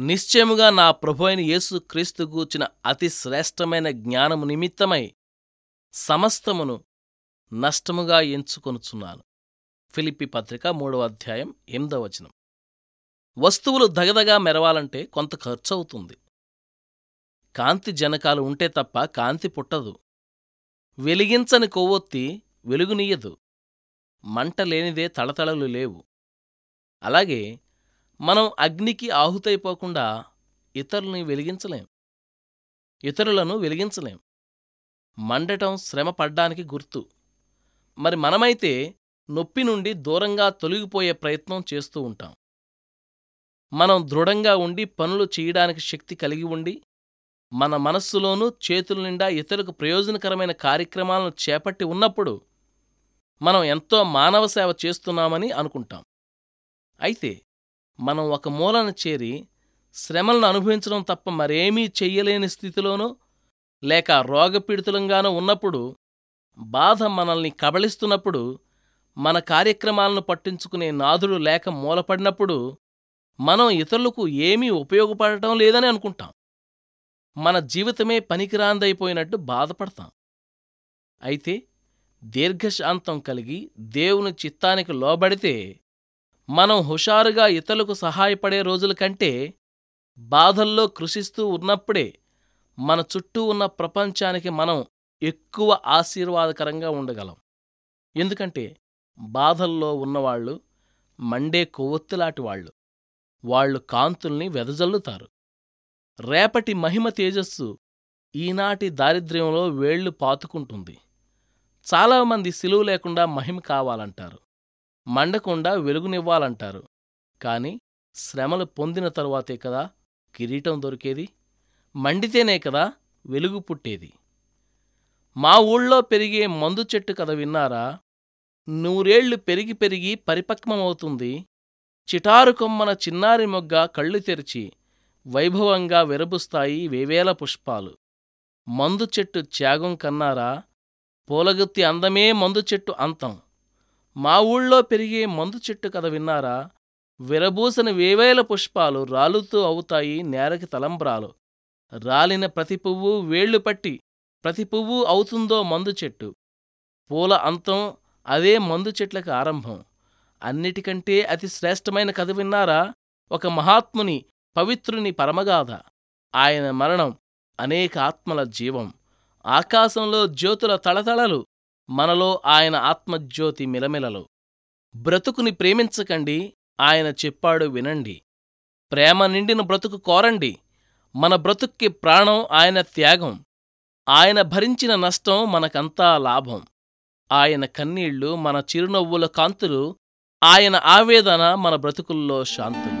నిశ్చయముగా నా ప్రభు అయిన యేసు క్రీస్తు గూర్చిన అతి శ్రేష్టమైన జ్ఞానము నిమిత్తమై సమస్తమును నష్టముగా ఎంచుకొనుచున్నాను. ఫిలిపి పత్రిక మూడవ అధ్యాయం ఎనిమిదవ వచనం. వస్తువులు దగదగా మెరవాలంటే కొంత ఖర్చవుతుంది. కాంతి జనకాలు ఉంటే తప్ప కాంతి పుట్టదు. వెలిగించని కొవ్వొత్తి వెలుగునీయదు. మంట లేనిదే తళతళలు లేవు. అలాగే మనం అగ్నికి ఆహుతైపోకుండా ఇతరుల్ని వెలిగించలేం. ఇతరులను వెలిగించలేం. మండటం శ్రమ పడ్డానికి గుర్తు. మరి మనమైతే నొప్పి నుండి దూరంగా తొలగిపోయే ప్రయత్నం చేస్తూ ఉంటాం. మనం దృఢంగా ఉండి పనులు చేయడానికి శక్తి కలిగి ఉండి మన మనస్సులోనూ చేతుల నిండా ఇతరులకు ప్రయోజనకరమైన కార్యక్రమాలను చేపట్టి ఉన్నప్పుడు మనం ఎంతో మానవ సేవ చేస్తున్నామని అనుకుంటాం. అయితే మనం ఒక మూలన చేరి శ్రమలను అనుభవించడం తప్ప మరేమీ చెయ్యలేని స్థితిలోనో లేక రోగపీడితులంగానో ఉన్నప్పుడు బాధ మనల్ని కబళిస్తున్నప్పుడు మన కార్యక్రమాలను పట్టించుకునే నాదుడు లేక మూలపడినప్పుడు మనం ఇతరులకు ఏమీ ఉపయోగపడటం లేదని అనుకుంటాం. మన జీవితమే పనికిరాందైపోయినట్టు బాధపడతాం. అయితే దీర్ఘశాంతం కలిగి దేవుని చిత్తానికి లోబడితే మనం హుషారుగా ఇతరులకు సహాయపడే రోజుల కంటే బాధల్లో కృషిస్తూ ఉన్నప్పుడే మన చుట్టూ ఉన్న ప్రపంచానికి మనం ఎక్కువ ఆశీర్వాదకరంగా ఉండగలం. ఎందుకంటే బాధల్లో ఉన్నవాళ్ళు మండే కొవ్వొత్తులాటి వాళ్ళు. వాళ్ళు కాంతుల్ని వెదజల్లుతారు. రేపటి మహిమ తేజస్సు ఈనాటి దారిద్ర్యంలో వేళ్ళు పాతుకుంటుంది. చాలామంది సిలువు లేకుండా మహిమ కావాలంటారు. మండకుండా వెలుగునివ్వాలంటారు. కాని శ్రమలు పొందిన తరువాతే కదా కిరీటం దొరికేది? మండితేనే కదా వెలుగు పుట్టేది? మా ఊళ్ళో పెరిగే మందు చెట్టు కథ విన్నారా? నూరేళ్ళు పెరిగి పెరిగి పరిపక్వమవుతుంది. చిటారు కొమ్మన చిన్నారి మొగ్గ కళ్ళు తెరిచి వైభవంగా విరబుస్తాయి వేవేల పుష్పాలు. మందు చెట్టు త్యాగం కన్నారా? పూలగుత్తి అందమే మందు చెట్టు అంతం. మా ఊళ్ళో పెరిగే మందు చెట్టు కథ విన్నారా? విరబూసిన వేవేల పుష్పాలు రాలుతూ అవుతాయి నేరకి తలంబ్రాలు. రాలిన ప్రతి పువ్వు వేళ్ళు పట్టి ప్రతి పువ్వు అవుతుందో మందు చెట్టు. పూల అంతం అదే మందు చెట్లకు ఆరంభం. అన్నిటికంటే అతి శ్రేష్టమైన కథ విన్నారా? ఒక మహాత్ముని పవిత్రుని పరమగాథ. ఆయన మరణం అనేక ఆత్మల జీవం. ఆకాశంలో జ్యోతుల తళతళలు మనలో ఆయన ఆత్మజ్యోతి మిలమిలలు. బ్రతుకుని ప్రేమించకండి ఆయన చెప్పాడు వినండి. ప్రేమ నిండిన బ్రతుకు కోరండి మన బ్రతుక్కి ప్రాణం ఆయన త్యాగం. ఆయన భరించిన నష్టం మనకంతా లాభం. ఆయన కన్నీళ్ళు మన చిరునవ్వుల కాంతులు ఆయన ఆవేదన మన బ్రతుకుల్లో శాంతులు.